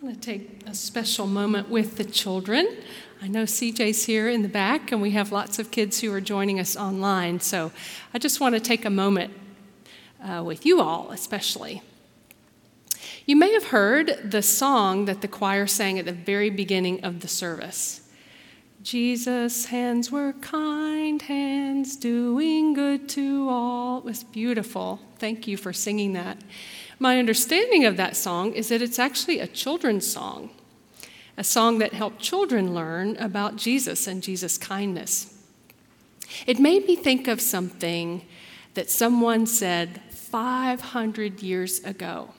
I want to take a special moment with the children. I know CJ's here in the back, and we have lots of kids who are joining us online. So I just want to take a moment uh, with you all, especially. You may have heard the song that the choir sang at the very beginning of the service. Jesus' hands were kind hands, doing good to all. It was beautiful. Thank you for singing that. My understanding of that song is that it's actually a children's song, a song that helped children learn about Jesus and Jesus' kindness. It made me think of something that someone said 500 years ago.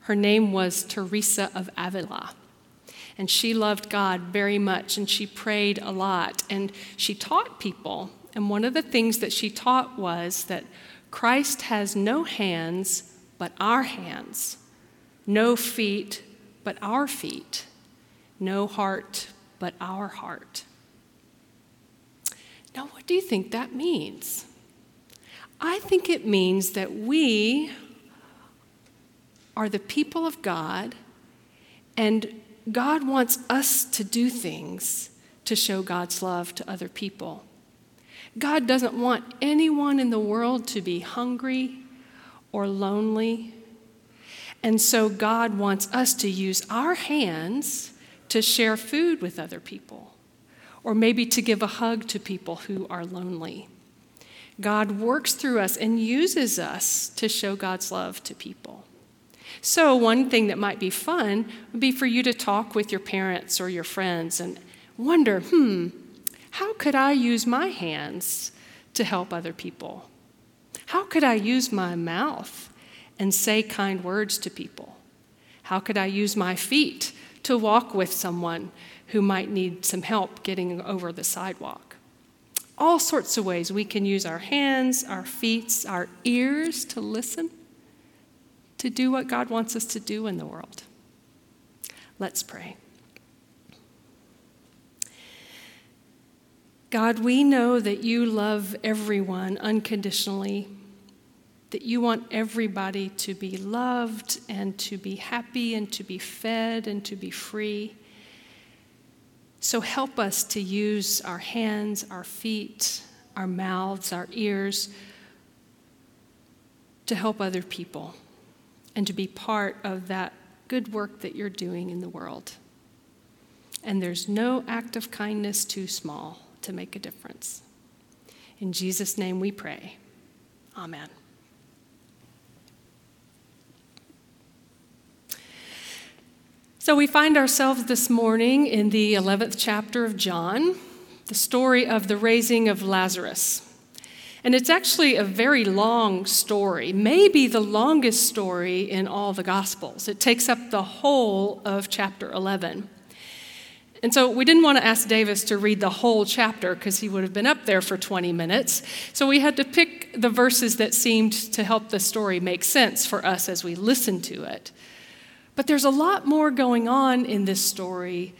Her name was Teresa of Avila. And she loved God very much, and she prayed a lot, and she taught people. And one of the things that she taught was that Christ has no hands but our hands, no feet, but our feet, no heart, but our heart. Now, what do you think that means? I think it means that we are the people of God, and God wants us to do things to show God's love to other people. God doesn't want anyone in the world to be hungry or lonely. And so God wants us to use our hands to share food with other people, or maybe to give a hug to people who are lonely. God works through us and uses us to show God's love to people. So, one thing that might be fun would be for you to talk with your parents or your friends and wonder hmm, how could I use my hands to help other people? How could I use my mouth and say kind words to people? How could I use my feet to walk with someone who might need some help getting over the sidewalk? All sorts of ways we can use our hands, our feet, our ears to listen, to do what God wants us to do in the world. Let's pray. God, we know that you love everyone unconditionally that you want everybody to be loved and to be happy and to be fed and to be free. So help us to use our hands, our feet, our mouths, our ears to help other people and to be part of that good work that you're doing in the world. And there's no act of kindness too small to make a difference. In Jesus' name we pray. Amen. So we find ourselves this morning in the 11th chapter of John, the story of the raising of Lazarus. And it's actually a very long story, maybe the longest story in all the Gospels. It takes up the whole of chapter 11. And so we didn't want to ask Davis to read the whole chapter because he would have been up there for 20 minutes. So we had to pick the verses that seemed to help the story make sense for us as we listened to it. But there's a lot more going on in this story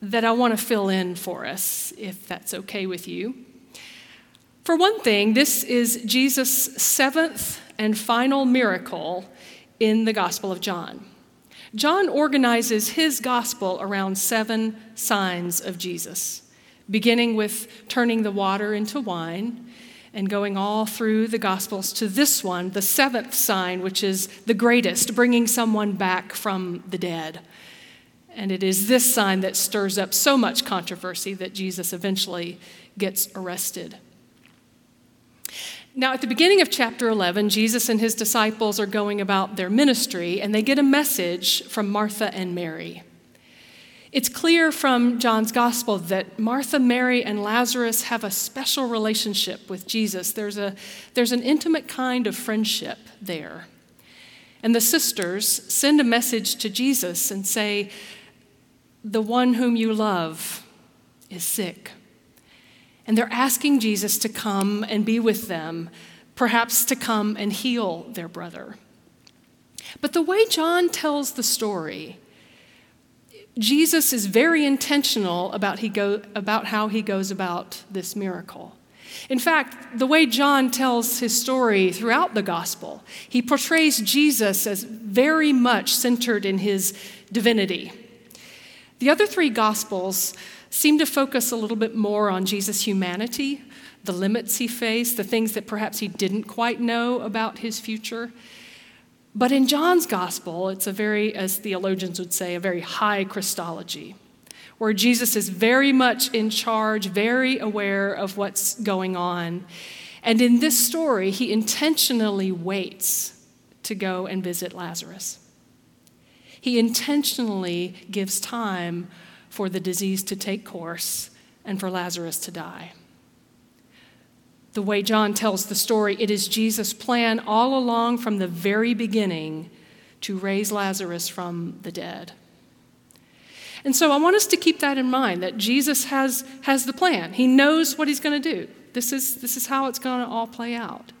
that I want to fill in for us, if that's okay with you. For one thing, this is Jesus' seventh and final miracle in the Gospel of John. John organizes his gospel around seven signs of Jesus, beginning with turning the water into wine and going all through the Gospels to this one, the seventh sign, which is the greatest, bringing someone back from the dead. And it is this sign that stirs up so much controversy that Jesus eventually gets arrested. Now, at the beginning of chapter 11, Jesus and his disciples are going about their ministry, and they get a message from Martha and Mary. It's clear from John's gospel that Martha, Mary, and Lazarus have a special relationship with Jesus. There's, a, there's an intimate kind of friendship there. And the sisters send a message to Jesus and say, The one whom you love is sick. And they're asking Jesus to come and be with them, perhaps to come and heal their brother. But the way John tells the story, Jesus is very intentional about, he go, about how he goes about this miracle. In fact, the way John tells his story throughout the gospel, he portrays Jesus as very much centered in his divinity. The other three gospels seem to focus a little bit more on Jesus' humanity, the limits he faced, the things that perhaps he didn't quite know about his future. But in John's gospel, it's a very, as theologians would say, a very high Christology where Jesus is very much in charge, very aware of what's going on. And in this story, he intentionally waits to go and visit Lazarus. He intentionally gives time for the disease to take course and for Lazarus to die. The way John tells the story, it is Jesus' plan all along from the very beginning to raise Lazarus from the dead. And so I want us to keep that in mind that Jesus has, has the plan. He knows what he's going to do. This is, this is how it's going to all play out.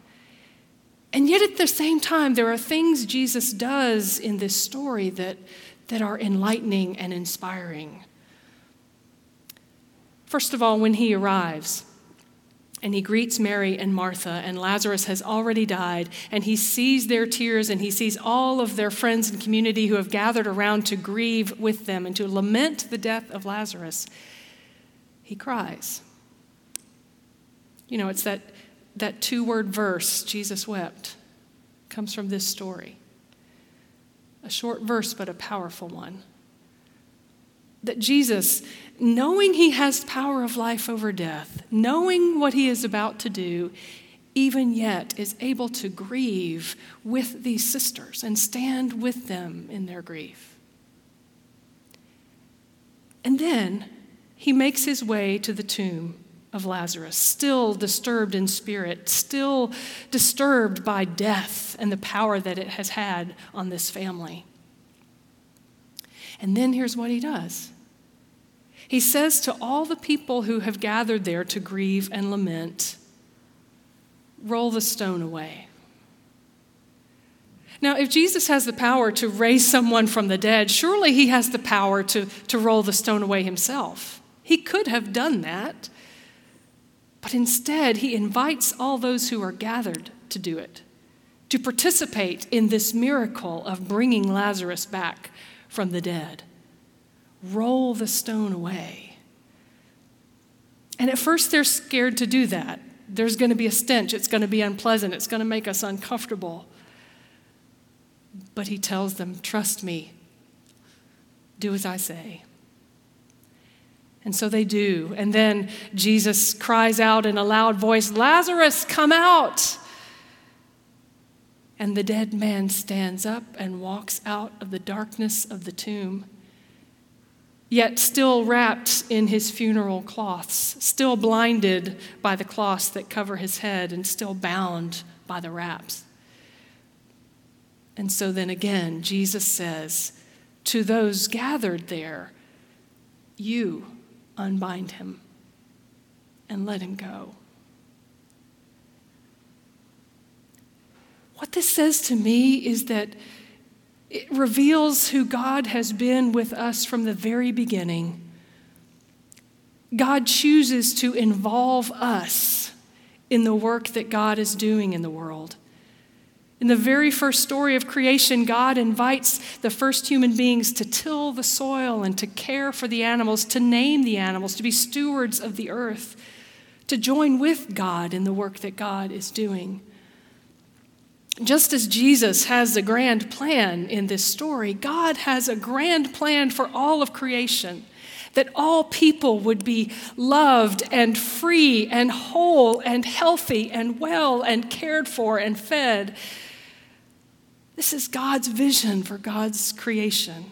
And yet, at the same time, there are things Jesus does in this story that, that are enlightening and inspiring. First of all, when he arrives, and he greets Mary and Martha, and Lazarus has already died, and he sees their tears, and he sees all of their friends and community who have gathered around to grieve with them and to lament the death of Lazarus. He cries. You know, it's that, that two word verse, Jesus wept, comes from this story. A short verse, but a powerful one. That Jesus knowing he has power of life over death, knowing what he is about to do, even yet is able to grieve with these sisters and stand with them in their grief. And then he makes his way to the tomb of Lazarus, still disturbed in spirit, still disturbed by death and the power that it has had on this family. And then here's what he does he says to all the people who have gathered there to grieve and lament, roll the stone away. Now, if Jesus has the power to raise someone from the dead, surely he has the power to, to roll the stone away himself. He could have done that. But instead, he invites all those who are gathered to do it, to participate in this miracle of bringing Lazarus back from the dead roll the stone away. And at first, they're scared to do that. There's going to be a stench, it's going to be unpleasant, it's going to make us uncomfortable. But he tells them, Trust me, do as I say. And so they do. And then Jesus cries out in a loud voice, Lazarus, come out! And the dead man stands up and walks out of the darkness of the tomb yet still wrapped in his funeral cloths, still blinded by the cloths that cover his head, and still bound by the wraps. And so then again, Jesus says to those gathered there, You unbind him and let him go. What this says to me is that it reveals who God has been with us from the very beginning. God chooses to involve us in the work that God is doing in the world. In the very first story of creation, God invites the first human beings to till the soil and to care for the animals, to name the animals, to be stewards of the earth, to join with God in the work that God is doing. Just as Jesus has a grand plan in this story, God has a grand plan for all of creation that all people would be loved and free and whole and healthy and well and cared for and fed. This is God's vision for God's creation.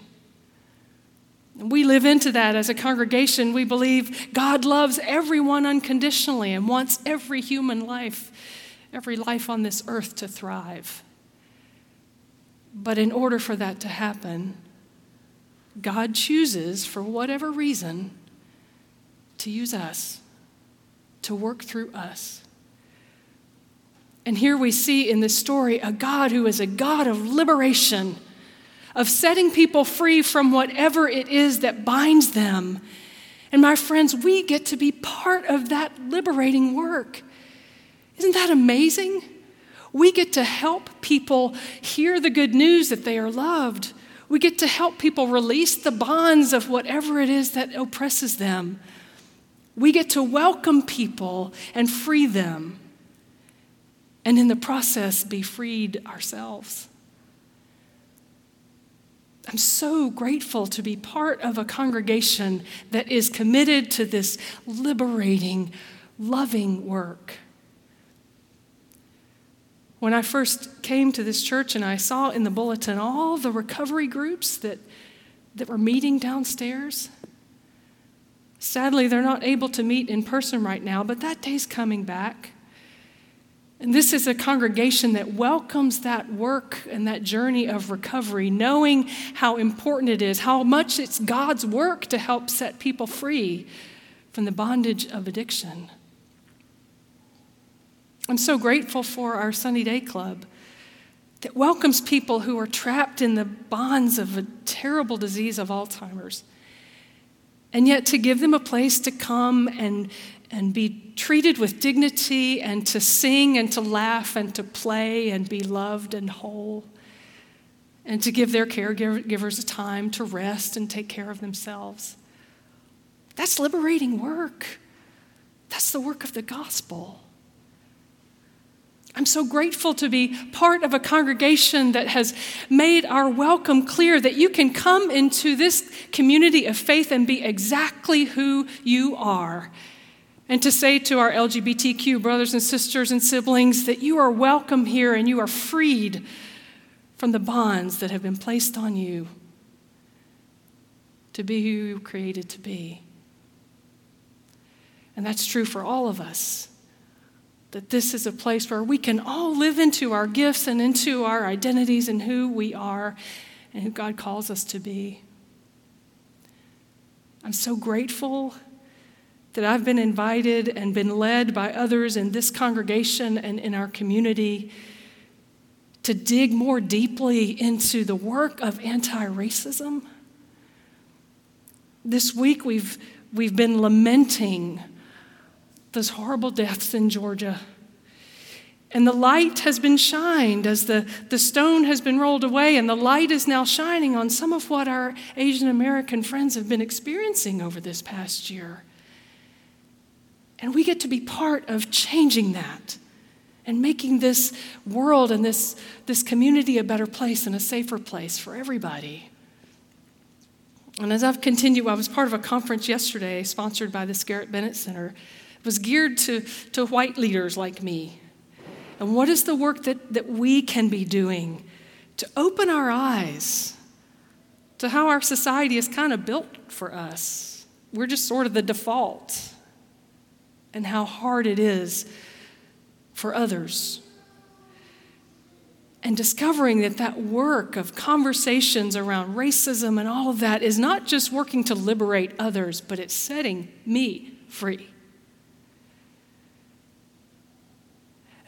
We live into that as a congregation. We believe God loves everyone unconditionally and wants every human life every life on this earth to thrive. But in order for that to happen, God chooses, for whatever reason, to use us, to work through us. And here we see in this story a God who is a God of liberation, of setting people free from whatever it is that binds them. And my friends, we get to be part of that liberating work. Isn't that amazing? We get to help people hear the good news that they are loved. We get to help people release the bonds of whatever it is that oppresses them. We get to welcome people and free them, and in the process, be freed ourselves. I'm so grateful to be part of a congregation that is committed to this liberating, loving work. When I first came to this church and I saw in the bulletin all the recovery groups that, that were meeting downstairs, sadly, they're not able to meet in person right now, but that day's coming back. And this is a congregation that welcomes that work and that journey of recovery, knowing how important it is, how much it's God's work to help set people free from the bondage of addiction. I'm so grateful for our Sunny Day Club that welcomes people who are trapped in the bonds of a terrible disease of Alzheimer's. And yet, to give them a place to come and, and be treated with dignity and to sing and to laugh and to play and be loved and whole. And to give their caregivers a time to rest and take care of themselves. That's liberating work. That's the work of the gospel. I'm so grateful to be part of a congregation that has made our welcome clear that you can come into this community of faith and be exactly who you are. And to say to our LGBTQ brothers and sisters and siblings that you are welcome here and you are freed from the bonds that have been placed on you to be who you were created to be. And that's true for all of us that this is a place where we can all live into our gifts and into our identities and who we are and who God calls us to be. I'm so grateful that I've been invited and been led by others in this congregation and in our community to dig more deeply into the work of anti racism. This week we've, we've been lamenting those horrible deaths in Georgia. And the light has been shined as the, the stone has been rolled away, and the light is now shining on some of what our Asian American friends have been experiencing over this past year. And we get to be part of changing that and making this world and this, this community a better place and a safer place for everybody. And as I've continued, I was part of a conference yesterday sponsored by the Garrett Bennett Center was geared to, to white leaders like me. And what is the work that, that we can be doing to open our eyes to how our society is kind of built for us? We're just sort of the default, and how hard it is for others. And discovering that that work of conversations around racism and all of that is not just working to liberate others, but it's setting me free.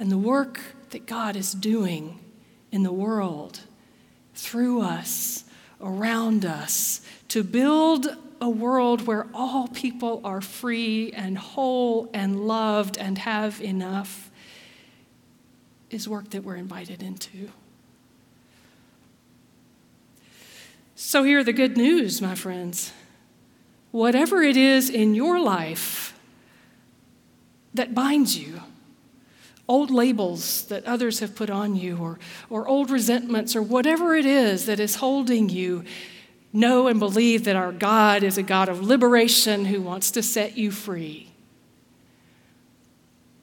And the work that God is doing in the world through us, around us, to build a world where all people are free and whole and loved and have enough is work that we're invited into. So, here are the good news, my friends. Whatever it is in your life that binds you, old labels that others have put on you, or, or old resentments, or whatever it is that is holding you, know and believe that our God is a God of liberation who wants to set you free.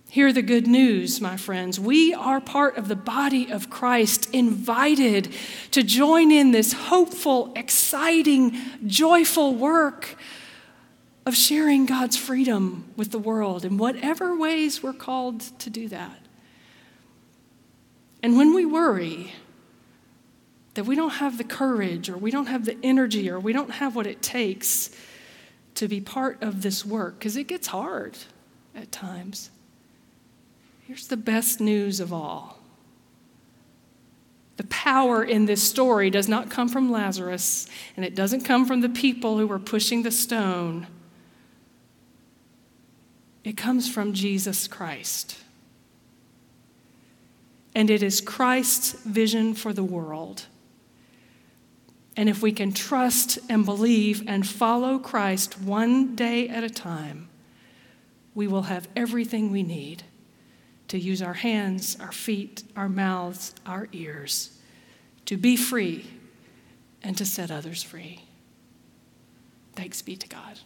Hear the good news, my friends. We are part of the body of Christ, invited to join in this hopeful, exciting, joyful work of sharing God's freedom with the world in whatever ways we're called to do that. And when we worry that we don't have the courage or we don't have the energy or we don't have what it takes to be part of this work, because it gets hard at times, here's the best news of all. The power in this story does not come from Lazarus, and it doesn't come from the people who were pushing the stone. It comes from Jesus Christ. and it is Christ's vision for the world. And if we can trust and believe and follow Christ one day at a time, we will have everything we need to use our hands, our feet, our mouths, our ears, to be free and to set others free. Thanks be to God.